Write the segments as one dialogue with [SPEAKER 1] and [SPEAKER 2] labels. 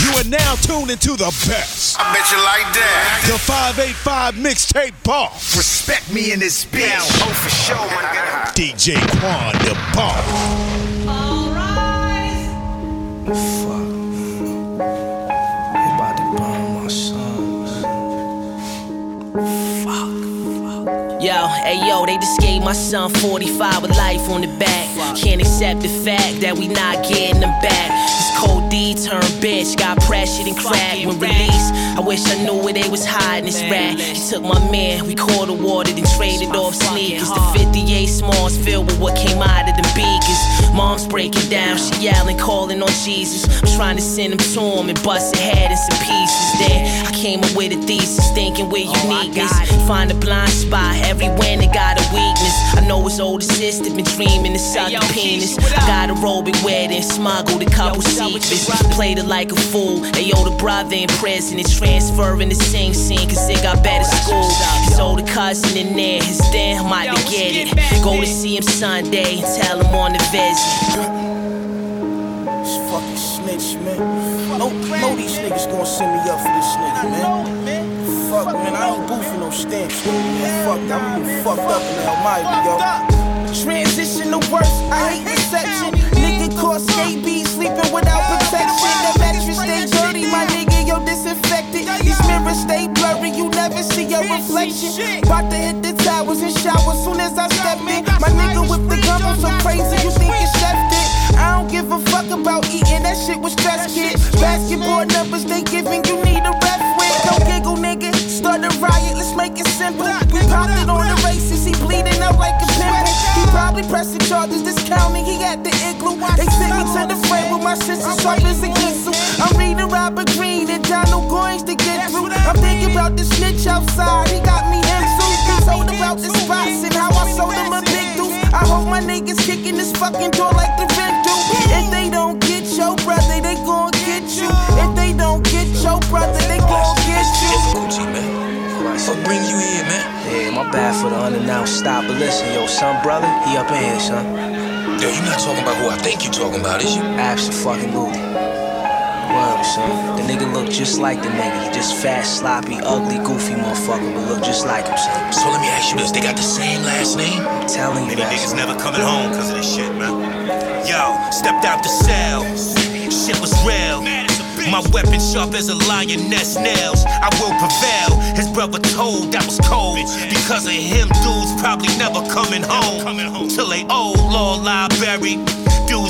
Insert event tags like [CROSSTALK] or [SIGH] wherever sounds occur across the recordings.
[SPEAKER 1] You are now tuned into the best.
[SPEAKER 2] I bet you like that.
[SPEAKER 1] The 585 mixtape boss.
[SPEAKER 2] Respect me in this bitch. Oh, for sure, my nigga.
[SPEAKER 1] DJ Quan, the boss.
[SPEAKER 3] About
[SPEAKER 4] hey yo, they just gave my son 45 with life on the back. Can't accept the fact that we not getting them back. This cold D turned bitch, got pressured and cracked when released. I wish I knew where they was hiding this rat. He took my man, we called the water, then traded off sneakers. The 58 smalls filled with what came out of the beakers. Mom's breaking down, she yelling, calling on Jesus. I'm trying to send him to him and bust her head in some pieces. Then I came up with a thesis, thinking we're uniqueness. Find a blind spot, every winner got a weakness. I know his older sister been dreaming to suck the penis. I got a robe and wear it and smuggled a couple secrets. Played it like a fool. They owe the brother in prison and transferring the same Sing cause they got better school. His older cousin in there, his damn might to get it. Go to see him Sunday and tell him on the visit.
[SPEAKER 3] This fucking snitch, man. No, know these niggas gonna send me up for this nigga, man. Fuck, man, I ain't boofing no stamps. Man. Fuck, I'm fucked up in Almighty, yo. Transition the worst, I hate reception. Nigga caught beat, sleeping without protection. The mattress stay dirty, my nigga, yo, disinfected. These mirrors stay blurry, you never see your reflection. About to hit the towers and shower soon as I step in. My nigga with the gun, I'm so crazy, the snitch outside, he got me him too. He told about the spots and how I sold him a big deuce. I hope my niggas kicking this fucking door like the rent do. If they don't get your brother, they gon' get you. If they don't get your brother, they gon' get you.
[SPEAKER 5] Gucci, man. What bring you here, man?
[SPEAKER 3] Yeah, my bad for the unannounced stop, but listen, yo, son, brother, he up in here, son.
[SPEAKER 5] Yo, you not talking about who I think you talking about, is you?
[SPEAKER 3] Absolutely. Word, son. The nigga look just like the nigga. He just fat, sloppy, ugly, goofy motherfucker, but look just like him, son.
[SPEAKER 5] So let me ask you this: they got the same last name?
[SPEAKER 3] I'm telling you
[SPEAKER 6] Many
[SPEAKER 3] that.
[SPEAKER 6] niggas
[SPEAKER 3] son.
[SPEAKER 6] never coming home because of this shit, man. Yo, stepped out the cell. Shit was real. My weapon sharp as a lioness nails. I will prevail. His brother told that was cold. Because of him, dudes probably never coming home. Till they old, law library.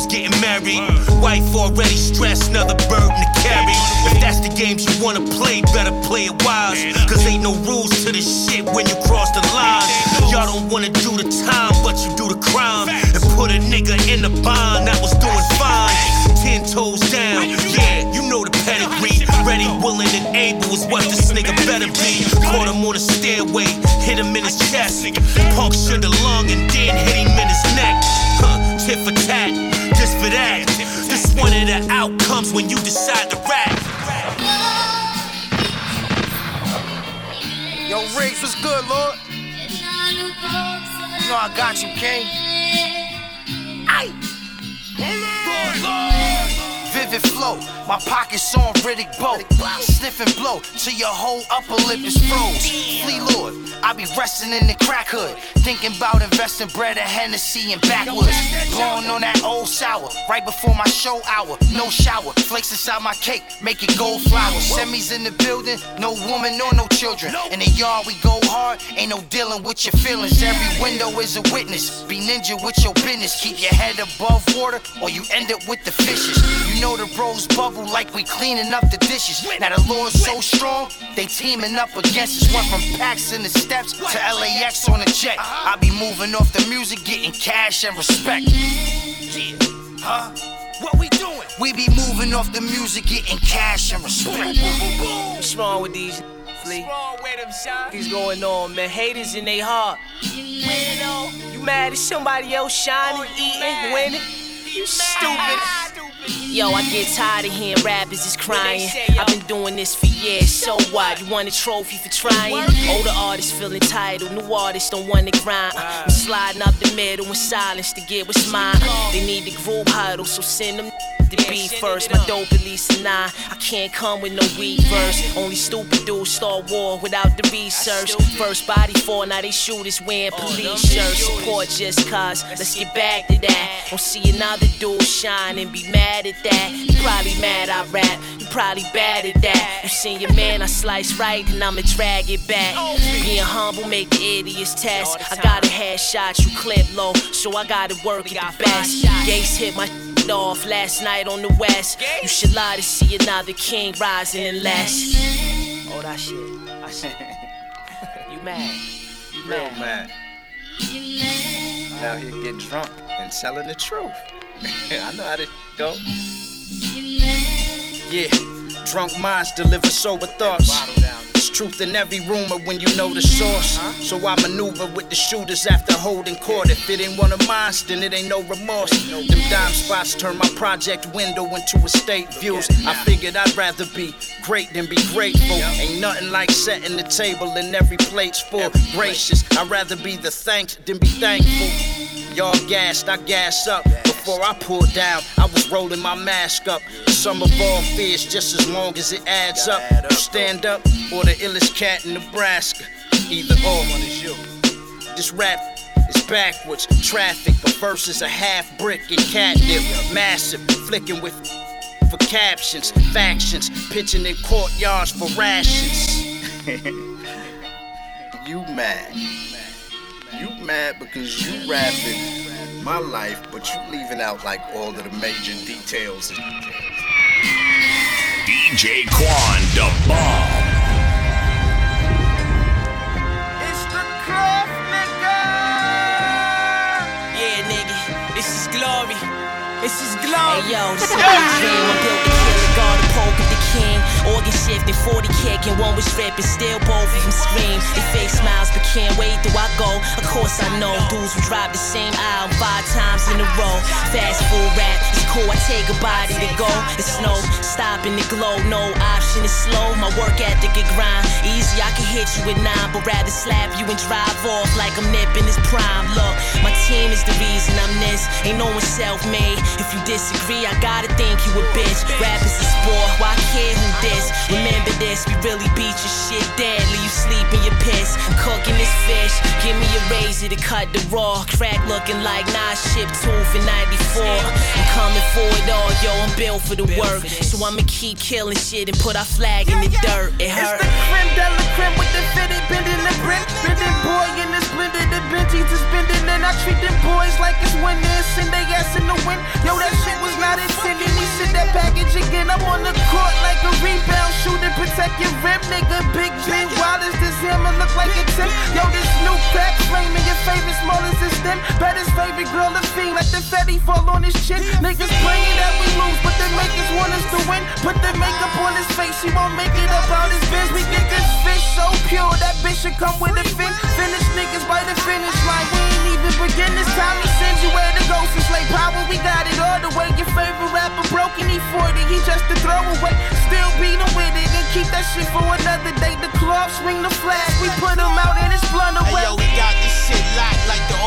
[SPEAKER 6] Dudes getting married. Wife already stressed, another burden to carry. If that's the games you wanna play, better play it wise. Cause ain't no rules to this shit when you cross the line. Y'all don't wanna do the time, but you do the crime. And put a nigga in the bond that was doing fine. Ten toes down, yeah, you know the pedigree. Ready, willing, and able is what this nigga better be. Caught him on the stairway, hit him in his chest. Punctured the lung and then hit him in his neck. Huh, tit for tat, just for that. This one of the outcomes when you decide to rap.
[SPEAKER 2] Yo, Rigz, what's good, Lord? You know I got you, King. Aye. Vivid flow, my pockets on Riddick boat. Sniff and blow till your whole upper lip is froze. Flee Lord, I be resting in the crack hood. Thinking about investing bread and Hennessy and backwoods. Blowing on that old sour right before my show hour. No shower, flakes inside my cake, make it gold flowers. Semis in the building, no woman or no children. In the yard we go hard, ain't no dealing with your feelings. Every window is a witness. Be ninja with your business. Keep your head above water, or you end up with the fishes. You know the bros bubble like we cleaning up the dishes. Now the Lord's so strong, they teaming up against us. Went from packs in the steps to LAX on a jet. I be moving off the music, getting cash and respect. Yeah, huh? What we doing? We be moving off the music, getting cash and respect.
[SPEAKER 4] What's wrong with these Flea? What's going on, man? Haters in their heart. You mad at somebody else shining, oh, eating, winning? You stupid. Yo, I get tired of hearing rappers is crying. I've been doing this for years, so what? You want a trophy for trying? Older artists feel entitled, new artists don't want to grind. I'm sliding up the middle in silence to get what's mine. They need the group huddle, so send them the beat first. My dope at least a. I can't come with no weak verse. Only stupid dudes start war without the research. First body fall, now they shooters wearing police shirts. Support just cause. Let's get back to that. Don't see another dude shine and be mad at that. You probably mad I rap. You probably bad at that. You seen your man, I slice right, and I'ma drag it back. Being humble make the idiots test. I got a headshot, you clip low, so I gotta work at the best. Gates hit my off last night on the west. You should lie to see another king rising in less. Oh, that shit. That shit. you mad? You
[SPEAKER 7] Real
[SPEAKER 4] mad?
[SPEAKER 7] Now he get drunk and telling the truth. [LAUGHS] I know how to go.
[SPEAKER 3] Yeah, drunk minds deliver sober thoughts. There's truth in every rumor when you know the source. So I maneuver with the shooters after holding court. If it ain't one of mine, then it ain't no remorse. Them dime spots turn my project window into estate views. I figured I'd rather be great than be grateful. Ain't nothing like setting the table and every plate's full. Gracious, I'd rather be the thanked than be thankful. Y'all gassed, I gas up. Before I pulled down, I was rolling my mask up. The sum of all fears, just as long as it adds up. You stand up, or the illest cat in Nebraska. Either or. This rap is backwards, traffic, but verses a half brick and catnip. Massive, flicking with for captions, factions, pitching in courtyards for rations. [LAUGHS]
[SPEAKER 7] You mad. You mad because you rapping my life, but you leaving out like all of the major details.
[SPEAKER 1] DJ Quan, the bomb.
[SPEAKER 3] It's the club, nigga.
[SPEAKER 4] Yeah, nigga, this is glory.
[SPEAKER 3] This is glory.
[SPEAKER 4] Hey yo, this is my dream. I'm built to kill a guard, the poke of the king. Organ shifting, 40 kick, and one was stripping. Still both of them scream. They fake smiles, but can't wait till I go. Of course I know dudes who drive the same album five times in a row. Fast food rap, cool. I take a body to go. It's no stopping the glow, no option is slow. My work ethic and grind easy. I can hit you with nine, but rather slap you and drive off like I'm nipping his prime. Look, my team is the reason I'm this. Ain't no one self-made. If you disagree, I gotta think you a bitch. Rap is a sport. Why care who this? Remember this, we really beat your shit deadly. You sleep in your piss. Cooking this fish. Give me a razor to cut the raw. Crack looking like Nas ship tooth in 94. I'm coming for it all, yo. I'm built for the work. So I'ma keep killing shit and put our flag in the dirt. It
[SPEAKER 3] It's
[SPEAKER 4] hurt.
[SPEAKER 3] the creme de la creme with the fitted, bending the brim. Bending boy in this blended, the Benjis is bending. And I treat them boys like it's winning. Send they ass in the wind. Yo, that shit was not intended. He sent that package again. I'm on the court like a rebound shooter. Protect your rim, nigga. Big Ben Wallace, this hammer look like a tip. Yo, this new crack flaming. Your favorite smallest is them. Bet his favorite girl a fiend. Let the fatty fall on his chin. Niggas playing that we lose, but they make us want us to win. Put the makeup on his face, she won't make it up about his biz. We get this fish so pure, that bitch should come with a fin. Finish niggas by the finish line. We ain't even begin this time. He sends you where to go. Since late power, we got it all the way. Your favorite rapper broken, he 40. He just a throwaway. Still beat him with it and keep that shit for another day. The club swing the flag. We put him out and it's blunt away.
[SPEAKER 6] Hey yo, we got this shit locked like the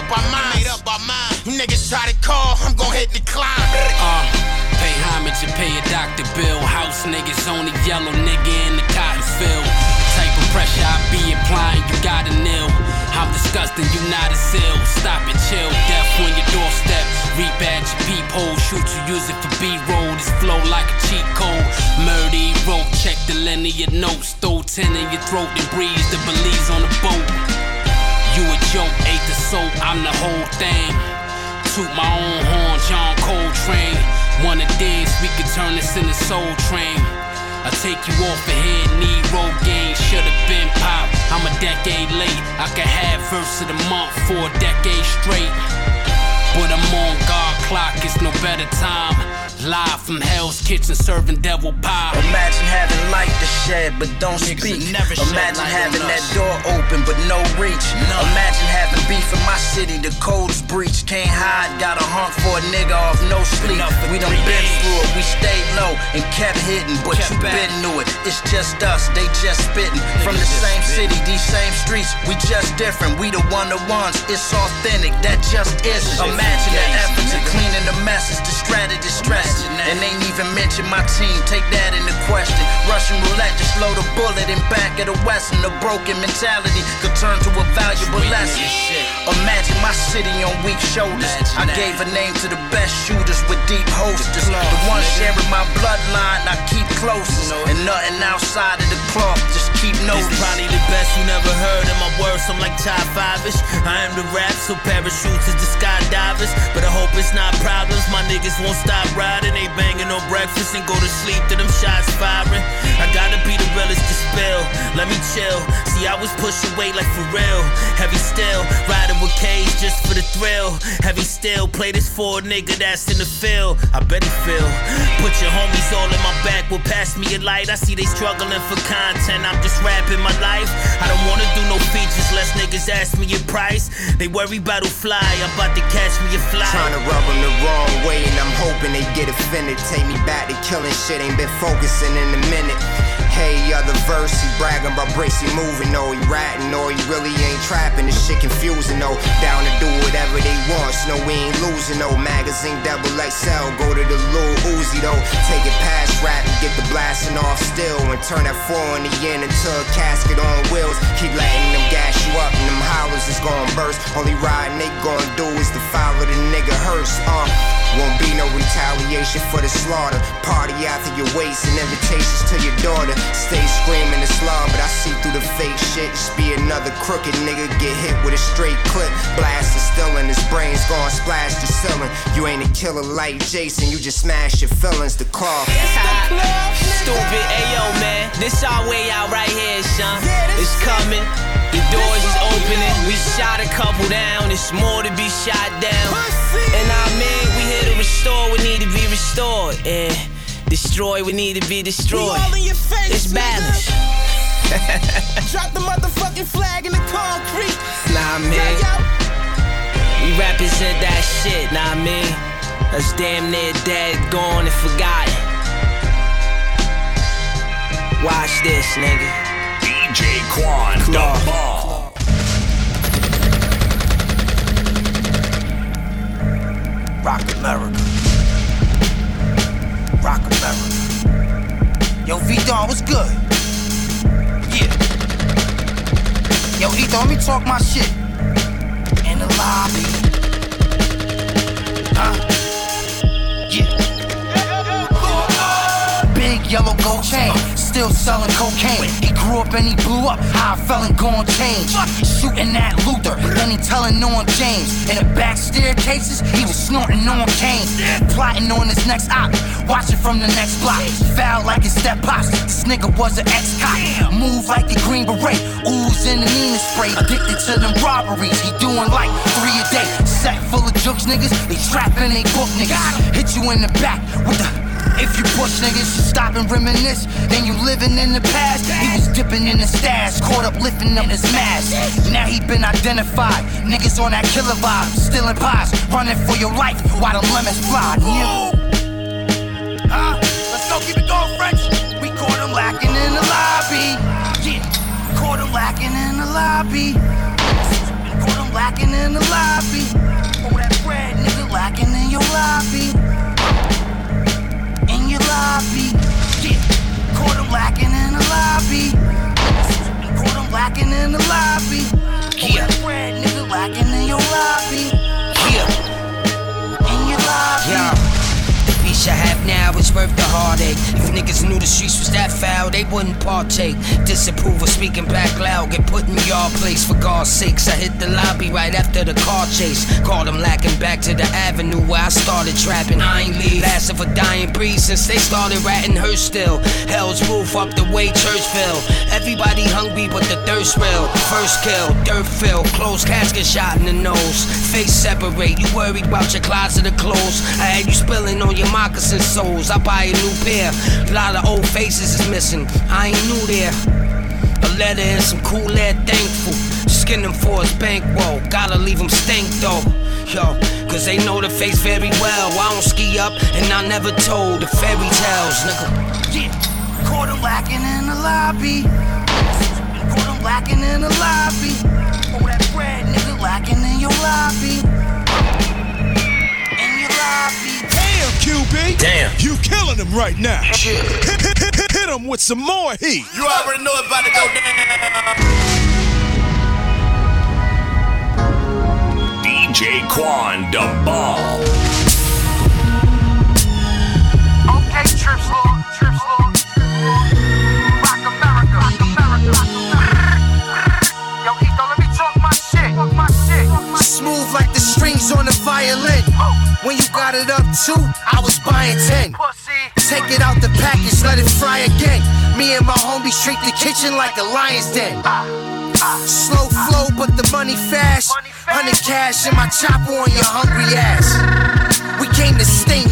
[SPEAKER 6] up our minds. Made up our minds. You niggas try to call, I'm gon' hit the climb.
[SPEAKER 8] Uh, pay homage and pay a doctor bill. House niggas on the yellow nigga in the cotton field. Type of pressure I be applying, you gotta kneel. I'm disgusting, you not a seal. Stop it, chill. Death on your doorstep. Rebadge your peephole. Shoot you, use it for B-roll. This flow like a cheat code. Murder wrote, check the linear notes. Throw 10 in your throat and breeze the Belize on the boat. You a joke, ate the soap, I'm the whole thing. Toot my own horn, John Coltrane. Wanna dance, we could turn this into Soul Train. I take you off the head, need road game, should've been pop. I'm a decade late, I could have verse of the month for a decade straight. But I'm on guard clock, it's no better time. Live from Hell's Kitchen serving devil pie.
[SPEAKER 7] Imagine having light to shed, but don't speak.
[SPEAKER 9] never
[SPEAKER 7] Imagine having that door open, but no reach. No. Imagine having beef in my city, the codes breach. Can't hide, gotta hunt for a nigga off no sleep. We done been through it, we stayed low and kept hitting, but
[SPEAKER 9] Kept
[SPEAKER 7] you
[SPEAKER 9] back.
[SPEAKER 7] been knew it. It's just us, they just spitting. From the same city, these same streets, we just different. We the one to ones, it's authentic, that just is. Imagine the
[SPEAKER 9] Gangsta,
[SPEAKER 7] efforts of cleaning the messes, the strategy stress. And ain't even mention my team, take that into question. Russian roulette, just load a bullet in back of the West, and A broken mentality could turn to a valuable lesson. Imagine my city on weak shoulders. I gave a name to the best shooters with deep holsters. The, ones sharing my bloodline, I keep closest. And nothing outside of the cloth, keep
[SPEAKER 10] It's
[SPEAKER 7] noticing.
[SPEAKER 10] probably the best you never heard in my words. I'm like top five-ish. I am the rap, so parachutes is the skydivers. But I hope it's not problems. My niggas won't stop riding. They banging no breakfast and go to sleep to them shots firing. I gotta be the realest to spill. Let me chill. See, I was pushing weight like for real. Heavy still, riding with K's just for the thrill. Heavy still, play this for a nigga that's in the field. I bet he feel. Put your homies all in my back, will pass me a light. I see they struggling for content. I'm just rapping my life. I don't wanna do no features, less niggas ask me a price. They worry about who fly. I'm about to catch me a fly.
[SPEAKER 11] Trying to rub them the wrong way, and I'm hoping they get offended. Take me back to killing shit, ain't been focusing in a minute. Hey, other verse, he bragging about bricks, he moving, no, he ratting, or he really ain't trapping. This shit confusing, no. Down to do whatever they want, no, we ain't losing, no. Magazine double XL, go to the Lil Uzi, though. Take it past rap and get the blasting off still, and turn that four in the end into a casket on wheels. Keep letting them gas you up, and them hollers is gonna burst. Only riding they gonna do is to follow the nigga hearse, uh. Won't be no retaliation for the slaughter. Party after your waist and invitations to your daughter. Stay screaming love, but I see through the fake shit. Just be another crooked nigga get hit with a straight clip. Blast is still in his brains, gon' splash the ceiling. You ain't a killer like Jason, you just smash your feelings. The claw.
[SPEAKER 4] Stupid, ayo man, this our way out right here, son. It's coming, the doors is opening. We shot a couple down, it's more to be shot down. And I mean, we here to restore what need to be restored, and destroy what need to be destroyed.
[SPEAKER 2] all in your face,
[SPEAKER 4] It's balance. [LAUGHS]
[SPEAKER 2] Drop the motherfucking flag in the concrete.
[SPEAKER 4] Nah, man. We represent that shit, nah, I mean. That's damn near dead, gone, and forgotten. Watch this, nigga.
[SPEAKER 1] DJ Quan, the
[SPEAKER 4] Claw.
[SPEAKER 1] bomb.
[SPEAKER 2] Rock America. Rock America. Yo, V-Don, what's good? Yeah. Yo, Ethan, let me talk my shit. In the lobby. Huh? Yeah. Big yellow gold chain, still selling cocaine. He grew up and he blew up. How I fell and gon' change. Shooting at Luther, then he telling on James. In the back staircases, he was snorting on cane. Plotting on his next op, watching from the next block. Foul like his step pops. This nigga was an ex-cop. Move like the Green Beret, ooze in the Nina spray. Addicted to them robberies, he doing like three a day. Sack full of jokes, niggas. They trapping, they book niggas. Hit you in the back with the. If you push niggas, you stop and reminisce. Then you living in the past. He was dipping in the stash, caught up lifting up his mask. Now he been identified. Niggas on that killer vibe, stealing pies, running for your life while the lemons fly. Nigga. Huh? Let's go keep it going, French. We caught him lacking in the lobby. Yeah, caught him lacking in the lobby. Caught him lacking in the lobby. Oh, that bread, nigga, lacking in your lobby lobby. Yeah, caught him lacking in the lobby. Caught him lacking in the lobby. Yeah, nigga lacking in your lobby.
[SPEAKER 12] I have now is worth the heartache. If niggas knew the streets was that foul, they wouldn't partake. Disapprove of speaking back loud, get put in your place for God's sakes. I hit the lobby right after the car chase. Called them lacking back to the avenue where I started trapping. I ain't leave. Lasted for dying breed since they started ratting her still. Hell's roof up the way Churchville. Everybody hungry but the thirst real. First kill, dirt fill, closed casket shot in the nose. Face separate, you worried about your closet of clothes. I had you spilling on your moccasin soles. I buy a new pair. A lot of old faces is missing. I ain't new there. A letter and some cool air thankful. Skin him for his bankroll. Gotta leave him stank though. Yo, cause they know the face very well. I don't ski up and I never told the fairy tales, nigga.
[SPEAKER 13] Yeah, caught him lacking in the lobby. Caught him lacking in the lobby. Lacking in your lobby. In your lobby.
[SPEAKER 14] Damn, QB.
[SPEAKER 15] Damn.
[SPEAKER 14] You killing him right now. Hit, hit, hit, hit, hit him with some more heat.
[SPEAKER 16] You already know it's about to go down.
[SPEAKER 1] DJ Quan the Ball.
[SPEAKER 13] Okay, Trips Lord, Trips
[SPEAKER 2] When you got it up two, I was buying ten. Take it out the package, let it fry again. Me and my homies treat the kitchen like a lion's den. Ah, ah. Slow flow, but the money fast. Hundred cash in my chopper on your hungry ass. Came to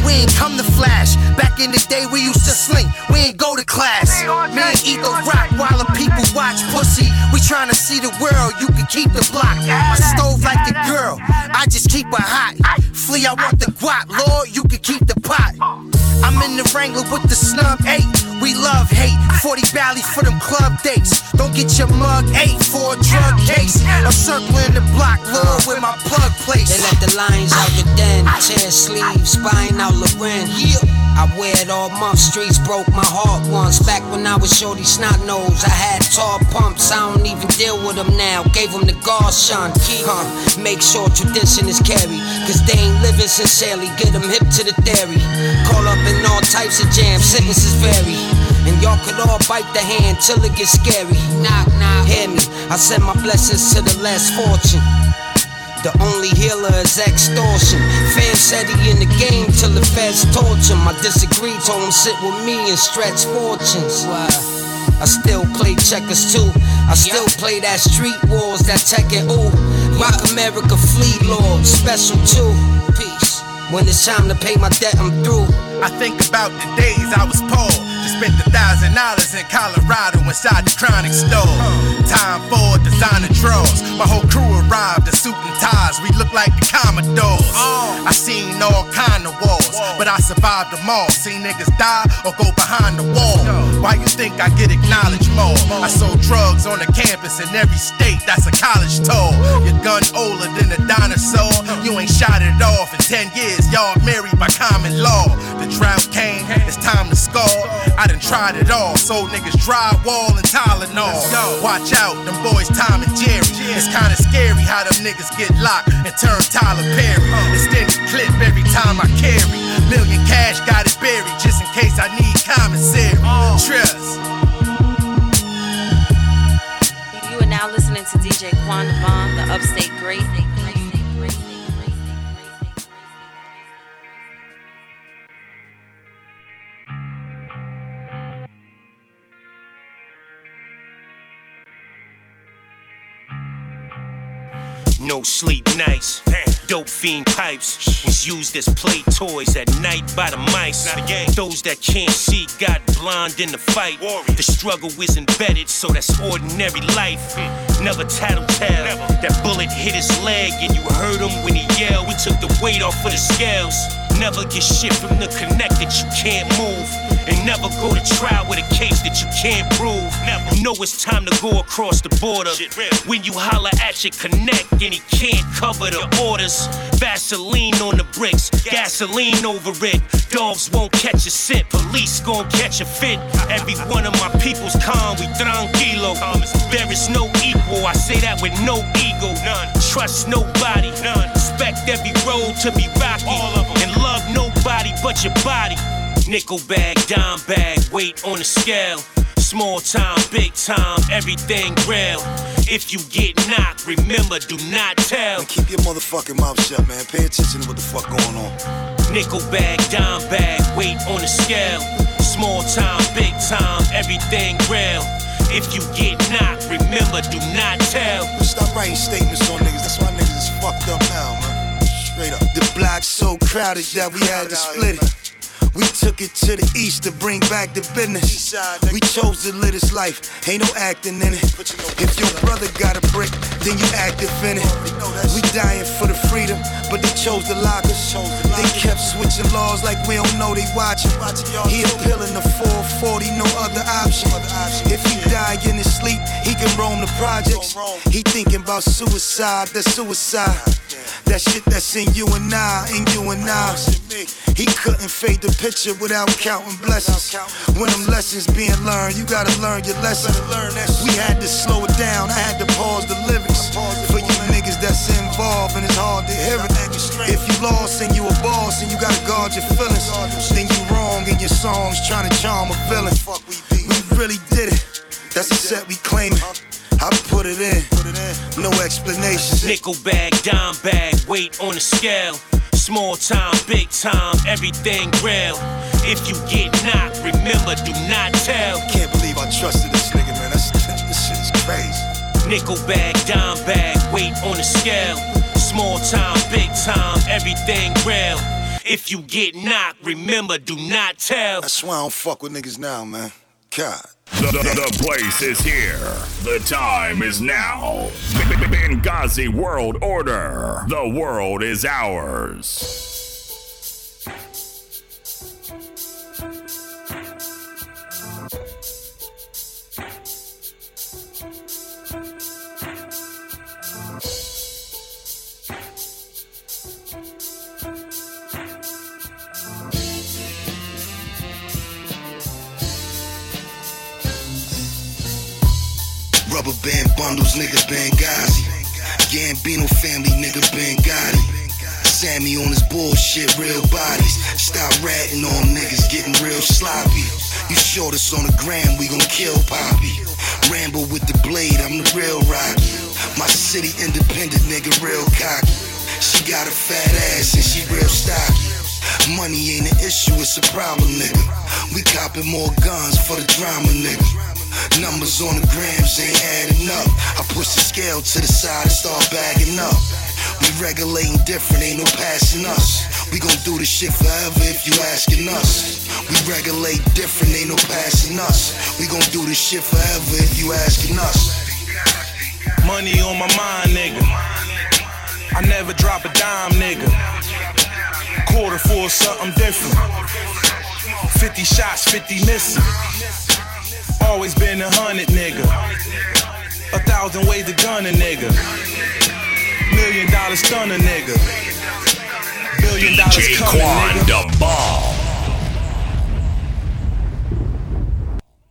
[SPEAKER 2] we ain't come to flash. Back in the day, we used to sling, we ain't go to class. Me and Eto rock while the people watch pussy. We tryna see the world, you can keep the block. My stove like the girl, I just keep her hot. Flee, I want the guap, Lord, you can keep the pot. I'm in the Wrangler with the snub eight. We love hate, 40 bally for them club dates. Don't get your mug eight for a drug case. I'm circling the block, Lord, with my plug place.
[SPEAKER 12] They let the lions out the den, tear sleeves, spine out Loren. I wear it all month, streets broke my heart once. Back when I was shorty snot nose, I had tall pumps, I don't even deal with them now. Gave them the Garshan, huh? Make sure tradition is carried, cause they ain't living sincerely. Get them hip to the theory. Call up in all types of jams, sentences vary. And y'all could all bite the hand till it gets scary. Knock, knock, hear me. I send my blessings to the less fortune. The only healer is extortion. Fam said he in the game till the feds torture him. I disagree, told him sit with me and stretch fortunes. I still play checkers too. I still play that street wars, that tech Tekken ooh. Rock America, Flee Lord, special too. Peace. When it's time to pay my debt, I'm through.
[SPEAKER 16] I think about the days I was poor. Just spent a thousand dollars in Colorado inside the chronic store. Time for designer draws. My whole crew arrived in suit and ties. We look like the Commodores. I seen all kind of wars, but I survived them all. Seen niggas die or go behind the wall. Why you think I get acknowledged more? I sold drugs on the campus in every state. That's a college tour. Your gun older than a dinosaur. You ain't shot it off in 10 years. Y'all married by common law. The drought came, tried it all. Sold niggas drywall and Tylenol. Watch out, them boys Tom and Jerry. It's kinda scary how them niggas get locked and turn Tyler Perry. Extended clip every time I carry. Million cash got it buried just in case I need commissary. Oh. Trust.
[SPEAKER 17] You are now listening to DJ Quan the Bomb, the upstate great.
[SPEAKER 6] No sleep nights. Dope fiend pipes was used as play toys at night by the mice. Those that can't see got blind in the fight. The struggle is embedded, so that's ordinary life. Never tattletale. That bullet hit his leg, and you heard him when he yelled. We took the weight off of the scales. Never get shit from the connect that you can't move. And never go to trial with a case that you can't prove. Never. You know it's time to go across the border. When you holler at your connect and can't cover the orders. Vaseline on the bricks, gasoline over it. Dogs won't catch a scent, police gon' catch a fit. Every one of my people's calm, we tranquilo. There is no equal, I say that with no ego. None. Trust nobody, none. Respect every road to be rocky. All of them. And love nobody but your body. Nickel bag, dime bag, weight on the scale. Small time, big time, everything real. If you get knocked, remember, do not tell.
[SPEAKER 18] keep your motherfucking mouth shut, man. Pay attention to what the fuck going on.
[SPEAKER 6] Nickel bag, dime bag, weight on the scale. Small time, big time, everything real. If you get knocked, remember, do not tell.
[SPEAKER 18] Stop writing statements on niggas. That's why niggas is fucked up now, man. Straight up.
[SPEAKER 19] The block's so crowded that we had to split it. We took it to the east to bring back the business. We chose to live this life, ain't no acting in it. If your brother got a brick, then you active in it. We dying for the freedom, but chose to lock us. They kept switching laws like we don't know they watching. He appealing the 440, no other option. If he die in his sleep, he can roam the projects. He thinking about suicide, that's suicide. That shit that's in you and I, in you and I. He couldn't fade the picture without counting blessings. When them lessons being learned, you gotta learn your lesson. We had to slow it down, I had to pause the lyrics. For you niggas that's involved and it's hard to hear it. If you lost and you a boss and you gotta guard your feelings, then you wrong in your songs trying to charm a villain. We really did it. That's a set we claiming. I put it in, no explanations.
[SPEAKER 6] Nickel bag, dime bag, weight on the scale. Small time, big time, everything real. If you get knocked, remember, do not tell.
[SPEAKER 18] Can't believe I trusted this nigga, man. That's, [LAUGHS] this shit is crazy.
[SPEAKER 6] Nickel bag, dime bag, weight on the scale. Small time, big time, everything real. If you get knocked, remember, do not tell.
[SPEAKER 18] That's why I don't fuck with niggas now, man. God.
[SPEAKER 1] The, the, the place is here. The time is now. Bengazi World Order. The world is ours.
[SPEAKER 19] Rubber band bundles, nigga Bengazi. Gambino family, nigga Bengazi. Sammy on his bullshit, real bodies. Stop ratting on niggas, getting real sloppy. You short us on the gram, we gon' kill Poppy. Ramble with the blade, I'm the real Rocky. My city independent, nigga, real cocky. She got a fat ass and she real stocky. Money ain't an issue, it's a problem, nigga. We copping more guns for the drama, nigga. Numbers on the grams ain't adding up. I push the scale to the side and start bagging up. We regulating different, ain't no passing us. We gon' do this shit forever if you asking us. We regulate different, ain't no passing us. We gon' do this shit forever if you asking us.
[SPEAKER 20] Money on my mind, nigga. I never drop a dime, nigga. Quarter for something different. 50 shots, 50 missing. Always been a hundred, nigga. A thousand ways to gun a nigga. Million dollar stunner, nigga. Billion dollars coming,
[SPEAKER 1] Quan
[SPEAKER 20] nigga.
[SPEAKER 1] the Ball.